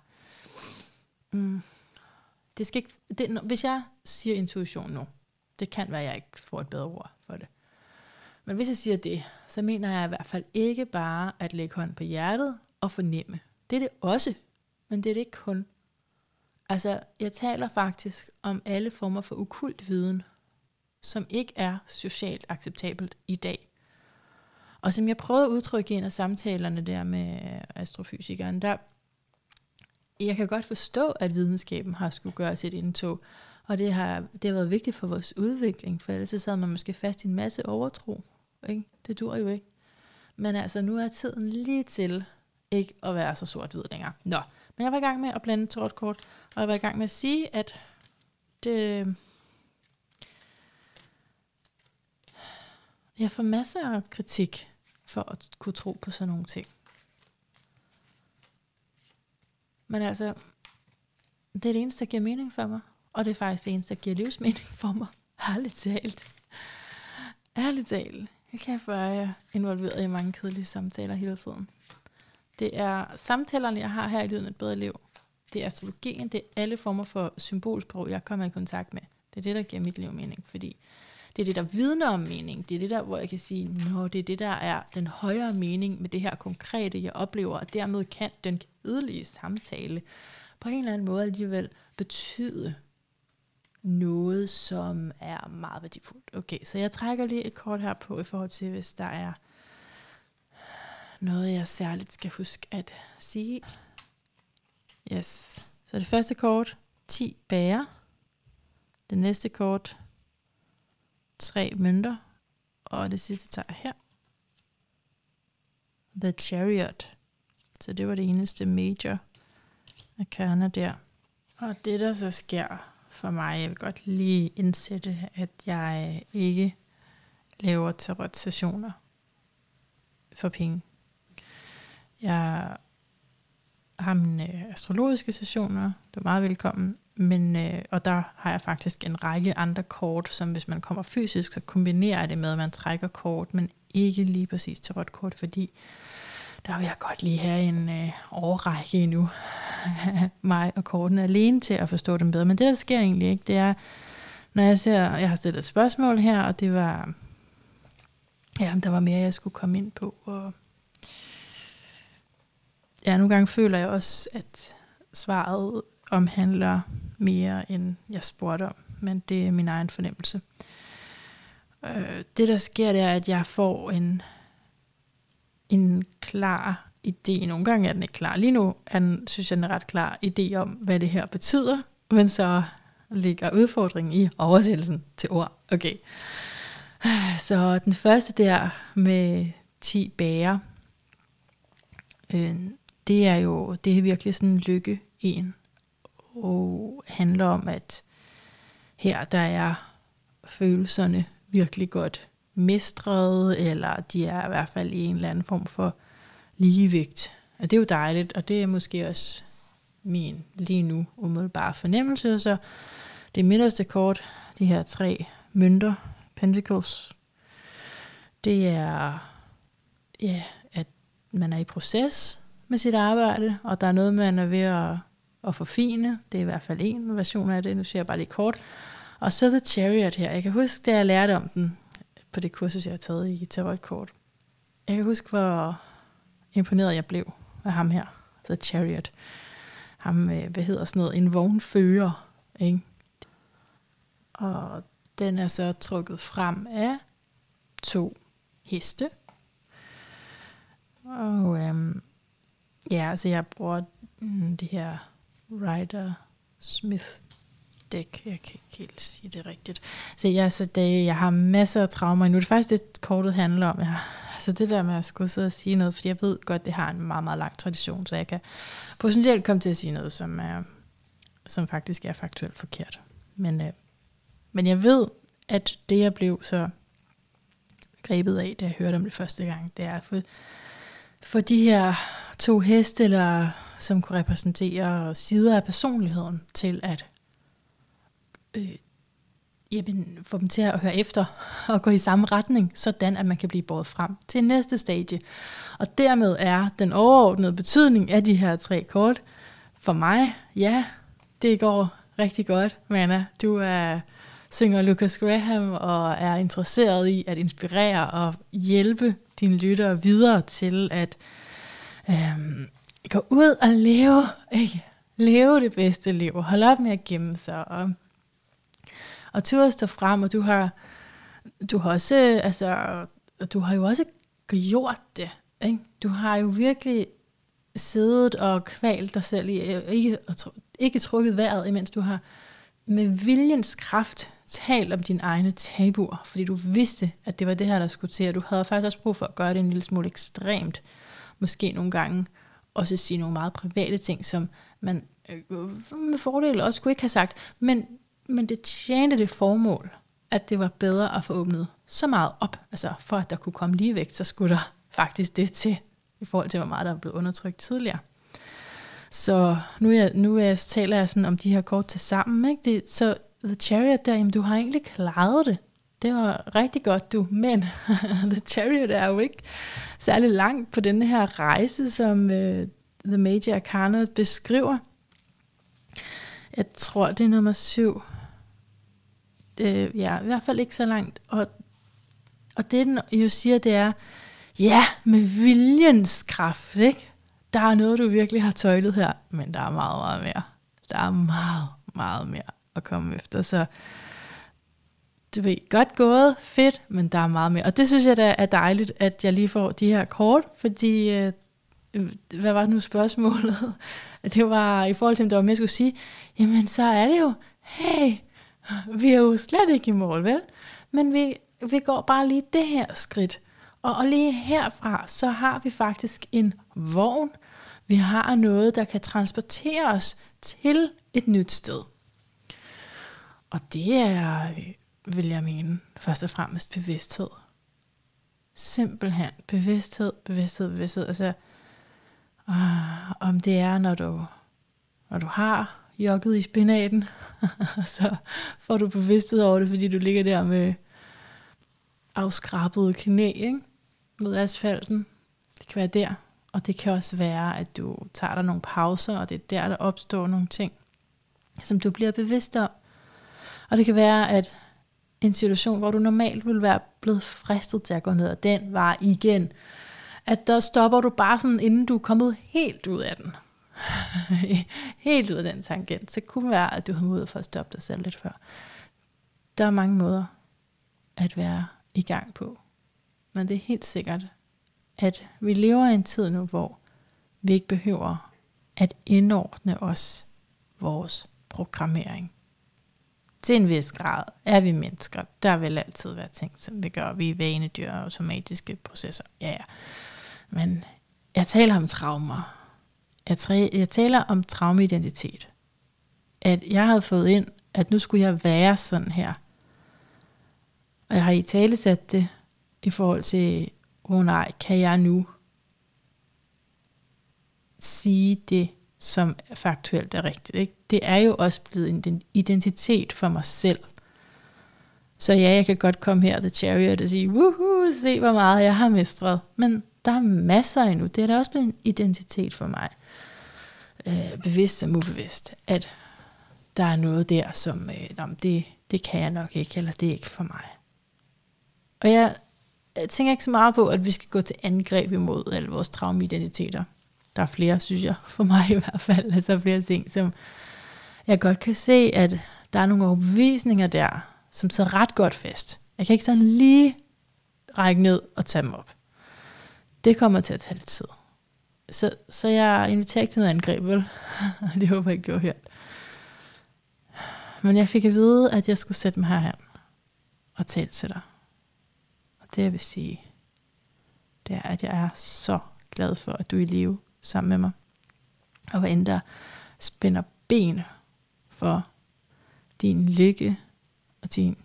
Mm, det skal ikke, det, hvis jeg siger intuition nu, det kan være, at jeg ikke får et bedre ord for det. Men hvis jeg siger det, så mener jeg i hvert fald ikke bare at lægge hånd på hjertet og fornemme. Det er det også, men det er det ikke kun. Altså, jeg taler faktisk om alle former for ukult viden, som ikke er socialt acceptabelt i dag. Og som jeg prøvede at udtrykke i en af samtalerne der med astrofysikeren, der jeg kan godt forstå, at videnskaben har skulle gøre sit indtog, og det har, det har været vigtigt for vores udvikling, for ellers så sad man måske fast i en masse overtro. Ikke? Det dur jo ikke. Men altså, nu er tiden lige til ikke at være så sort-hvid længere. Nå, men jeg var i gang med at blande tarotkort, og jeg var i gang med at sige, at det... Jeg får masser af kritik for at kunne tro på sådan nogle ting. Men altså, det er det eneste, der giver mening for mig. Og det er faktisk det eneste, der giver livsmening for mig. Ærligt talt. Ærligt talt. Jeg kan være jeg involveret i mange kedelige samtaler hele tiden. Det er samtalerne, jeg har her i Lyden et bedre liv. Det er astrologien, det er alle former for symbolsprog, jeg kommer i kontakt med. Det er det, der giver mit liv mening, fordi det er det, der vidner om mening. Det er det der, hvor jeg kan sige, nå, det er det, der er den højere mening med det her konkrete, jeg oplever, og dermed kan den kedelige samtale på en eller anden måde alligevel betyde noget, som er meget værdifuldt. Okay, så jeg trækker lige et kort her på i forhold til, hvis der er noget, jeg særligt skal huske at sige. Yes. Så det første kort, 10 bærer. Det næste kort, tre mønter, og det sidste tager her. The Chariot. Så det var det eneste major arcana der. Og det der så sker for mig, jeg vil godt lige indsætte, at jeg ikke laver tarot sessioner for penge. Jeg har mine øh, astrologiske sessioner, det er meget velkommen, men, øh, og der har jeg faktisk en række andre kort, som hvis man kommer fysisk, så kombinerer jeg det med, at man trækker kort, men ikke lige præcis tarotkort, fordi der vil jeg godt lige have en øh, overrække endnu. [laughs] mig og kortene alene til at forstå dem bedre. Men det, der sker egentlig ikke, det er, når jeg ser, jeg har stillet et spørgsmål her, og det var, ja, der var mere, jeg skulle komme ind på. Og ja, nogle gange føler jeg også, at svaret omhandler mere, end jeg spurgte om. Men det er min egen fornemmelse. Øh, det, der sker, det er, at jeg får en en klar idé. Nogle gange er den ikke klar. Lige nu er den, synes jeg, den er ret klar idé om, hvad det her betyder. Men så ligger udfordringen i oversættelsen til ord. Okay. Så den første der med 10 bærer, øh, det er jo det er virkelig sådan en lykke en. Og handler om, at her der er følelserne virkelig godt mestret, eller de er i hvert fald i en eller anden form for ligevægt. Og det er jo dejligt, og det er måske også min lige nu umiddelbare fornemmelse. Så det midterste kort, de her tre mønter, pentacles, det er, ja, at man er i proces med sit arbejde, og der er noget, man er ved at, at forfine. Det er i hvert fald en version af det, nu ser jeg bare lige kort. Og så The Chariot her. Jeg kan huske, da jeg lærte om den, på det kursus, jeg har taget i tarotkort. Jeg kan huske, hvor imponeret jeg blev af ham her, The Chariot. Ham, øh, hvad hedder sådan noget, en vognfører, ikke? Og den er så trukket frem af to heste. Og øhm, ja, altså jeg bruger mm, det her Rider Smith dæk. Jeg kan ikke helt sige det rigtigt. Så jeg, så det, jeg har masser af traumer. Nu er det faktisk det, kortet handler om. Jeg, altså det der med at skulle sidde og sige noget, fordi jeg ved godt, det har en meget, meget lang tradition, så jeg kan potentielt komme til at sige noget, som, er, som faktisk er faktuelt forkert. Men, øh, men jeg ved, at det jeg blev så grebet af, da jeg hørte om det første gang, det er for, for de her to heste, eller, som kunne repræsentere sider af personligheden, til at øh, jamen, få dem til at høre efter [laughs] og gå i samme retning, sådan at man kan blive båret frem til næste stadie. Og dermed er den overordnede betydning af de her tre kort, for mig, ja, det går rigtig godt, Manna. Du er synger Lucas Graham og er interesseret i at inspirere og hjælpe dine lyttere videre til at øhm, gå ud og leve, ikke? leve det bedste liv. Hold op med at gemme sig og og turde stå frem, og du har, du har også, altså, du har jo også gjort det. Ikke? Du har jo virkelig siddet og kvalt dig selv i, ikke, ikke trukket vejret, imens du har med viljens kraft talt om dine egne tabuer, fordi du vidste, at det var det her, der skulle til, og du havde faktisk også brug for at gøre det en lille smule ekstremt. Måske nogle gange også sige nogle meget private ting, som man øh, med fordel også kunne ikke have sagt, men men det tjente det formål, at det var bedre at få åbnet så meget op, altså for at der kunne komme ligevægt, så skulle der [laughs] faktisk det til, i forhold til hvor meget der er blevet undertrykt tidligere. Så nu, er, nu er, taler jeg sådan om de her kort til sammen. Ikke? Det, så The Chariot der, jamen, du har egentlig klaret det. Det var rigtig godt, du. Men [laughs] The Chariot er jo ikke særlig langt på den her rejse, som uh, The Major Arcana beskriver. Jeg tror, det er nummer syv øh, ja, i hvert fald ikke så langt. Og, og det den jo siger, det er, ja, med viljens kraft, ikke? Der er noget, du virkelig har tøjlet her, men der er meget, meget mere. Der er meget, meget mere at komme efter. Så du ved, godt gået, fedt, men der er meget mere. Og det synes jeg da er dejligt, at jeg lige får de her kort, fordi, øh, hvad var det nu spørgsmålet? [laughs] Det var i forhold til, om der var mere, jeg skulle sige, jamen så er det jo, hey, [laughs] vi er jo slet ikke i mål, vel? men vi, vi går bare lige det her skridt. Og, og lige herfra, så har vi faktisk en vogn. Vi har noget, der kan transportere os til et nyt sted. Og det er, vil jeg mene, først og fremmest bevidsthed. Simpelthen bevidsthed, bevidsthed, bevidsthed. Altså, øh, om det er, når du, når du har jokket i spinaten, [laughs] så får du bevidsthed over det, fordi du ligger der med afskrabet knæ ikke? mod asfalten. Det kan være der. Og det kan også være, at du tager dig nogle pauser, og det er der, der opstår nogle ting, som du bliver bevidst om. Og det kan være, at en situation, hvor du normalt ville være blevet fristet til at gå ned ad den var igen, at der stopper du bare sådan, inden du er kommet helt ud af den. [laughs] helt ud af den tangent. Så kunne være, at du har mod for at stoppe dig selv lidt før. Der er mange måder at være i gang på. Men det er helt sikkert, at vi lever i en tid nu, hvor vi ikke behøver at indordne os vores programmering. Til en vis grad er vi mennesker. Der vil altid være ting, som vi gør. Vi er vanedyr og automatiske processer. Ja, ja. Men jeg taler om traumer. Jeg, træ, jeg taler om traumeidentitet. At jeg havde fået ind, at nu skulle jeg være sådan her. Og jeg har i tale sat det i forhold til, åh oh nej, kan jeg nu sige det, som faktuelt er rigtigt. Ikke? Det er jo også blevet en identitet for mig selv. Så ja, jeg kan godt komme her The Chariot og sige, woohoo, se hvor meget jeg har mestret. Men der er masser endnu. Det er da også blevet en identitet for mig. Øh, bevidst som ubevidst. At der er noget der, som øh, det, det kan jeg nok ikke, eller det er ikke for mig. Og jeg, jeg tænker ikke så meget på, at vi skal gå til angreb imod alle vores traumeidentiteter. Der er flere, synes jeg, for mig i hvert fald. Altså flere ting, som jeg godt kan se, at der er nogle overbevisninger der, som sidder ret godt fast. Jeg kan ikke sådan lige række ned og tage dem op. Det kommer til at tage lidt tid. Så, så jeg inviterer ikke til noget angreb, vel? [laughs] det håber jeg ikke, gjorde hørt. Men jeg fik at vide, at jeg skulle sætte mig herhen og tale til dig. Og det jeg vil sige, det er, at jeg er så glad for, at du er i live sammen med mig. Og hvad end der spænder ben for din lykke og din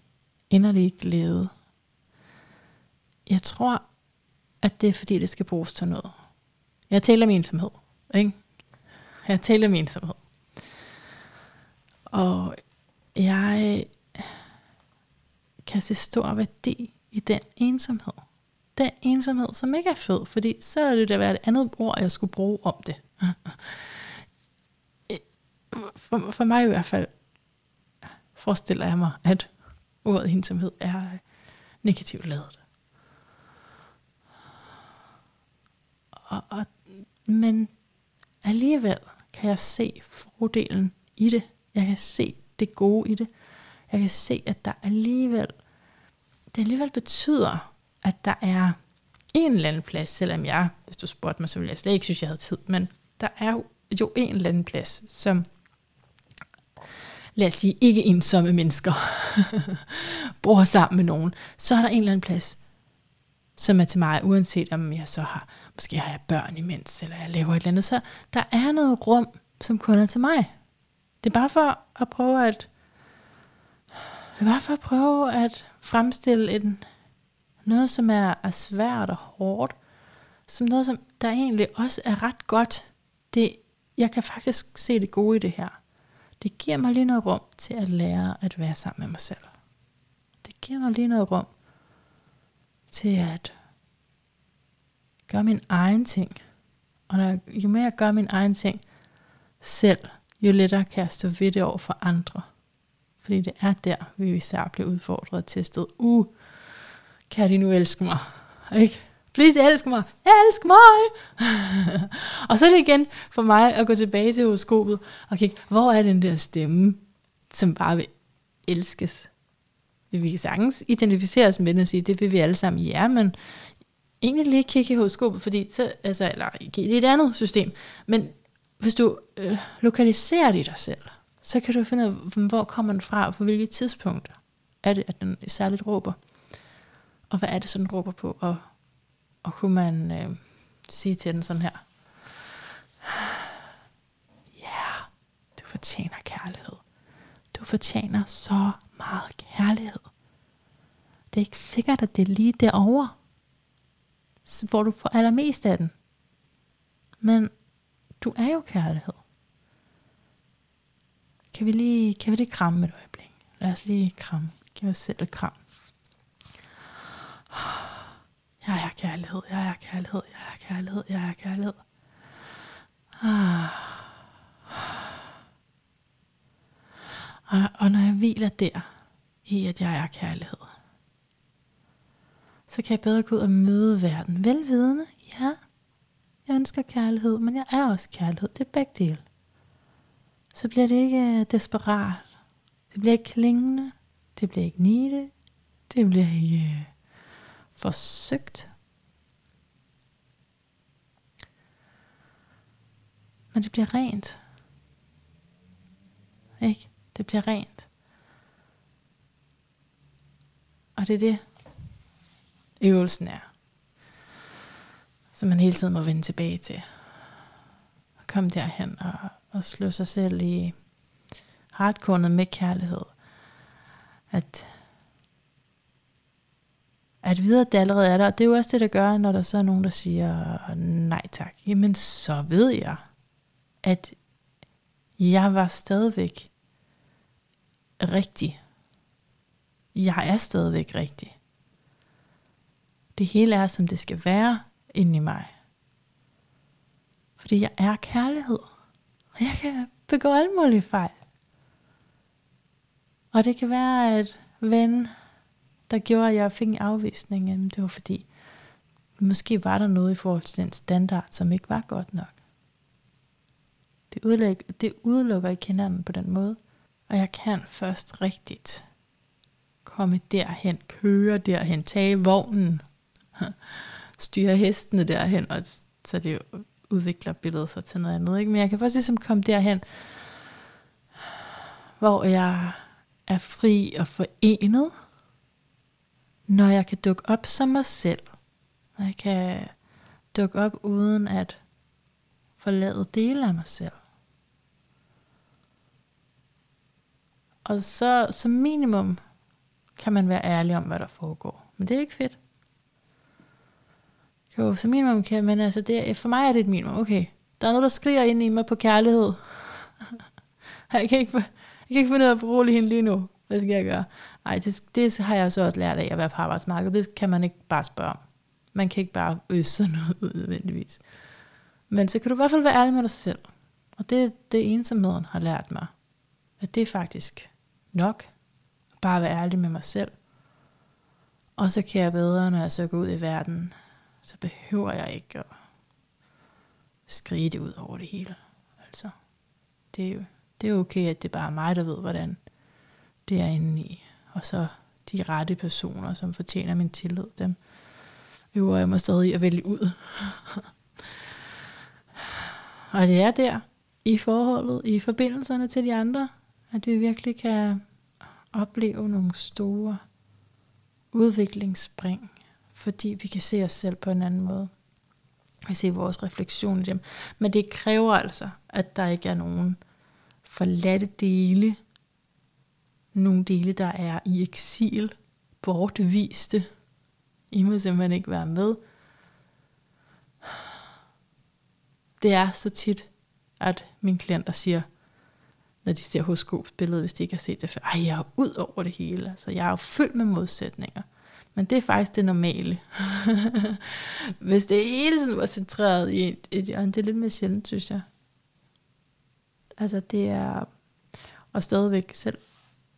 inderlige glæde. Jeg tror, at det er fordi, det skal bruges til noget. Jeg taler om ensomhed. Ikke? Jeg taler om ensomhed. Og jeg kan se stor værdi i den ensomhed. Den ensomhed, som ikke er fed, fordi så er det da være et andet ord, jeg skulle bruge om det. [laughs] For, for mig i hvert fald forestiller jeg mig, at ordet ensomhed er negativt lavet. Og, og, men alligevel kan jeg se fordelen i det. Jeg kan se det gode i det. Jeg kan se, at der alligevel, det alligevel betyder, at der er en eller anden plads, selvom jeg, hvis du spurgte mig, så ville jeg slet ikke synes, jeg havde tid, men der er jo, jo en eller anden plads, som lad os sige, ikke ensomme mennesker [laughs] bor sammen med nogen, så er der en eller anden plads, som er til mig, uanset om jeg så har, måske har jeg børn imens, eller jeg laver et eller andet, så der er noget rum, som kun er til mig. Det er bare for at prøve at, det er bare for at prøve at fremstille en, noget, som er, er svært og hårdt, som noget, som der egentlig også er ret godt. Det, jeg kan faktisk se det gode i det her. Det giver mig lige noget rum til at lære at være sammen med mig selv. Det giver mig lige noget rum til at gøre min egen ting. Og når, jo mere jeg gør min egen ting selv, jo lettere kan jeg stå ved det over for andre. Fordi det er der, vi især bliver udfordret og testet. Uh, kan de nu elske mig? Ikke? Please elsk mig. Elsk mig. [laughs] og så er det igen for mig at gå tilbage til horoskopet og kigge, hvor er den der stemme, som bare vil elskes? Vi kan sagtens identificere os med den og sige, det vil vi alle sammen, ja, men egentlig lige kigge i horoskopet, fordi så, altså, eller i et andet system, men hvis du øh, lokaliserer det i dig selv, så kan du finde ud af, hvor kommer den fra, og på hvilke tidspunkter. er det, at den særligt råber? Og hvad er det, så den råber på? Og, og kunne man øh, sige til den sådan her, ja, yeah, du fortjener kærlighed. Du fortjener så meget kærlighed. Det er ikke sikkert, at det er lige derovre, hvor du får allermest af den. Men du er jo kærlighed. Kan vi lige, kan vi lige kramme et øjeblik? Lad os lige kramme. Giv os selv et kram. Jeg er kærlighed, jeg er kærlighed, jeg er kærlighed, jeg er kærlighed. Ah. Og, og når jeg hviler der, i at jeg er kærlighed, så kan jeg bedre gå ud og møde verden. Velvidende, ja, jeg ønsker kærlighed, men jeg er også kærlighed. Det er begge dele. Så bliver det ikke øh, desperat. Det bliver ikke klingende. Det bliver ikke nide. Det bliver ikke øh, forsøgt. Men det bliver rent. Ikke? Det bliver rent. Og det er det, øvelsen er. Som man hele tiden må vende tilbage til. Og komme derhen og, og slå sig selv i hardkornet med kærlighed. At, at vide, at det allerede er der. Og det er jo også det, der gør, når der så er nogen, der siger nej tak. Jamen så ved jeg, at jeg var stadigvæk rigtig. Jeg er stadigvæk rigtig. Det hele er, som det skal være inde i mig. Fordi jeg er kærlighed. Og jeg kan begå alle mulige fejl. Og det kan være, at ven, der gjorde, at jeg fik en afvisning, jamen det var fordi, måske var der noget i forhold til den standard, som ikke var godt nok. Det udlæg, det udelukker ikke hinanden på den måde. Og jeg kan først rigtigt komme derhen, køre derhen, tage vognen, [laughs] styre hestene derhen, og så det udvikler billedet sig til noget andet. Ikke? Men jeg kan først ligesom komme derhen, hvor jeg er fri og forenet, når jeg kan dukke op som mig selv. Når jeg kan dukke op uden at forlade dele af mig selv. Og så som minimum kan man være ærlig om, hvad der foregår. Men det er ikke fedt. Jo, som minimum kan men altså det, for mig er det et minimum. Okay, der er noget, der skriger ind i mig på kærlighed. [laughs] jeg kan ikke, jeg kan ikke finde ud af at berolige hende lige nu. Hvad skal jeg gøre? Nej, det, det har jeg så også lært af at være på arbejdsmarkedet. Det kan man ikke bare spørge om. Man kan ikke bare øse sådan noget ud nødvendigvis. Men så kan du i hvert fald være ærlig med dig selv. Og det det ensomheden har lært mig. At det er faktisk nok. Bare være ærlig med mig selv. Og så kan jeg bedre, når jeg så går ud i verden, så behøver jeg ikke at skrige det ud over det hele. Altså, det er jo det er okay, at det bare er mig, der ved, hvordan det er inde i. Og så de rette personer, som fortjener min tillid, dem øver jeg mig stadig at vælge ud. [laughs] og det er der, i forholdet, i forbindelserne til de andre, at vi virkelig kan opleve nogle store udviklingsspring, fordi vi kan se os selv på en anden måde. Vi ser vores refleksion i dem. Men det kræver altså, at der ikke er nogen forladte dele, nogle dele, der er i eksil, bortviste. I må simpelthen ikke være med. Det er så tit, at mine klienter siger, når de ser horoskopsbilledet, hvis de ikke har set det før, ej, jeg er ud over det hele. Altså, jeg er jo fyldt med modsætninger. Men det er faktisk det normale. [laughs] hvis det hele tiden var centreret i et, et hjørne, det er lidt mere sjældent, synes jeg. Altså det er, og stadigvæk selv,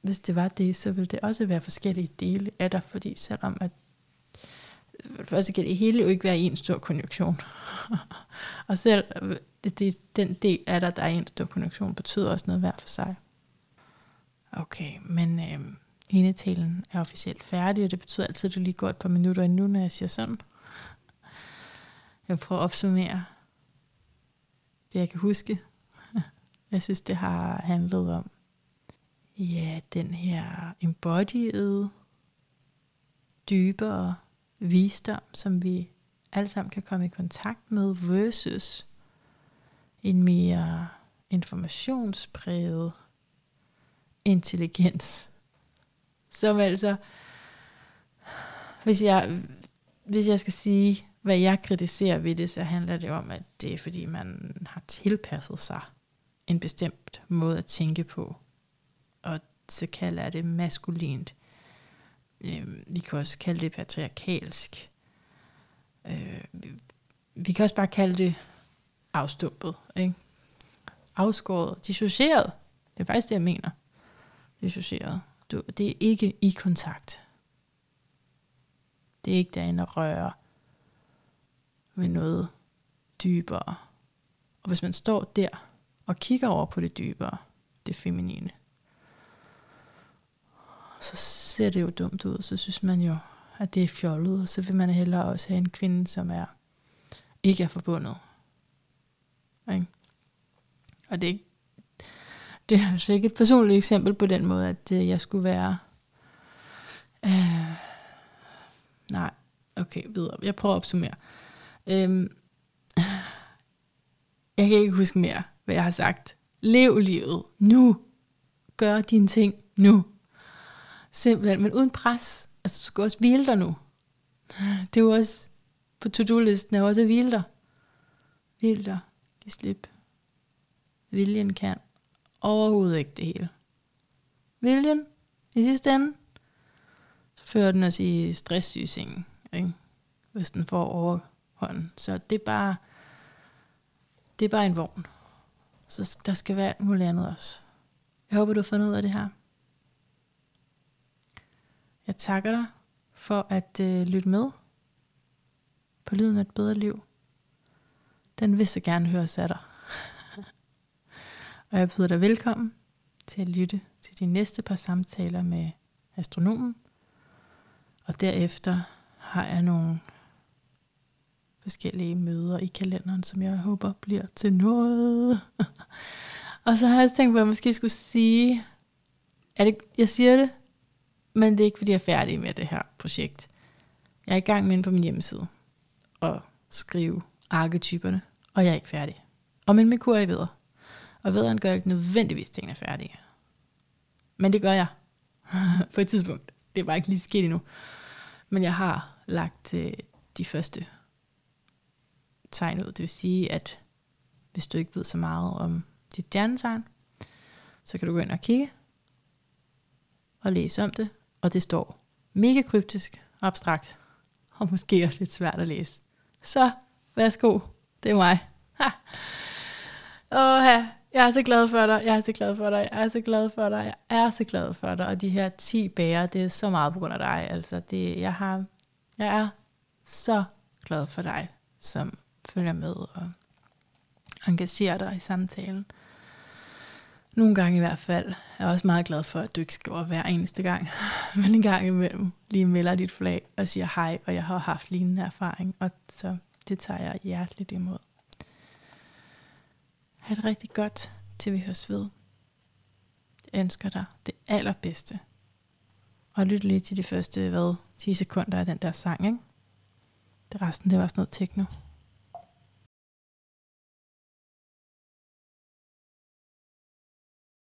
hvis det var det, så ville det også være forskellige dele af dig, fordi selvom at, først kan det hele jo ikke være en stor konjunktion. [laughs] og selv det, det, den del af dig, der er en stor konjunktion, betyder også noget hver for sig. Okay, men øh, indetalen er officielt færdig, og det betyder altid, at det lige går et par minutter endnu, når jeg siger sådan. Jeg prøver at opsummere det, jeg kan huske. [laughs] Jeg synes, det har handlet om, ja, den her embodied, dybere visdom, som vi alle sammen kan komme i kontakt med, versus en mere informationspræget intelligens, som altså, hvis jeg, hvis jeg skal sige, hvad jeg kritiserer ved det, så handler det om, at det er fordi, man har tilpasset sig en bestemt måde at tænke på. Og så kalder jeg det maskulint. Øh, vi kan også kalde det patriarkalsk. Øh, vi kan også bare kalde det afstumpet. Ikke? Afskåret, dissocieret. Det er faktisk det, jeg mener. Dissocieret. Du, det er ikke i kontakt. Det er ikke derinde at røre med noget dybere. Og hvis man står der og kigger over på det dybere, det feminine, så ser det jo dumt ud. Så synes man jo, at det er fjollet, og så vil man hellere også have en kvinde, som er ikke er forbundet. Ikke? Og det, det er altså ikke et personligt eksempel på den måde, at øh, jeg skulle være... Øh, nej, okay, videre. Jeg prøver at opsummere. Øhm, jeg kan ikke huske mere, hvad jeg har sagt. Lev livet nu. Gør dine ting nu. Simpelthen, men uden pres. Altså, du skal også hvile dig nu. Det er jo også på to-do-listen, er også at hvile dig. Hvile dig. Giv slip. Viljen kan overhovedet ikke det hele. Viljen, i sidste ende, så fører den os i stresssygesengen, ikke? hvis den får overhånden. Så det er bare, det er bare en vogn. Så der skal være alt muligt andet også. Jeg håber, du har fundet ud af det her. Jeg takker dig for at øh, lytte med på Lyden af et bedre liv. Den vil så gerne høres af dig. og jeg byder dig velkommen til at lytte til de næste par samtaler med astronomen. Og derefter har jeg nogle forskellige møder i kalenderen, som jeg håber bliver til noget. [laughs] og så har jeg tænkt på, at jeg måske skulle sige, er det, jeg siger det, men det er ikke, fordi jeg er færdig med det her projekt. Jeg er i gang med på min hjemmeside at skrive arketyperne, og jeg er ikke færdig. Og min kur er videre. Og vederen gør ikke nødvendigvis tingene færdige. Men det gør jeg [laughs] på et tidspunkt. Det er bare ikke lige sket endnu. Men jeg har lagt øh, de første tegn ud. Det vil sige, at hvis du ikke ved så meget om dit stjernetegn, så kan du gå ind og kigge og læse om det. Og det står mega kryptisk og abstrakt, og måske også lidt svært at læse. Så værsgo, det er mig. Ha. Åh, jeg er så glad for dig, jeg er så glad for dig, jeg er så glad for dig, jeg er så glad for dig. Og de her 10 bærer, det er så meget på grund af dig. Altså, det, jeg, har, jeg er så glad for dig, som følger med og engagerer dig i samtalen. Nogle gange i hvert fald. Jeg er også meget glad for, at du ikke skriver hver eneste gang, [laughs] men en gang imellem lige melder dit flag og siger hej, og jeg har haft lignende erfaring, og så det tager jeg hjerteligt imod. Ha' det rigtig godt, til vi høres ved. Jeg ønsker dig det allerbedste. Og lyt lige til de første, hvad, 10 sekunder af den der sang, ikke? Det resten, det var sådan noget techno.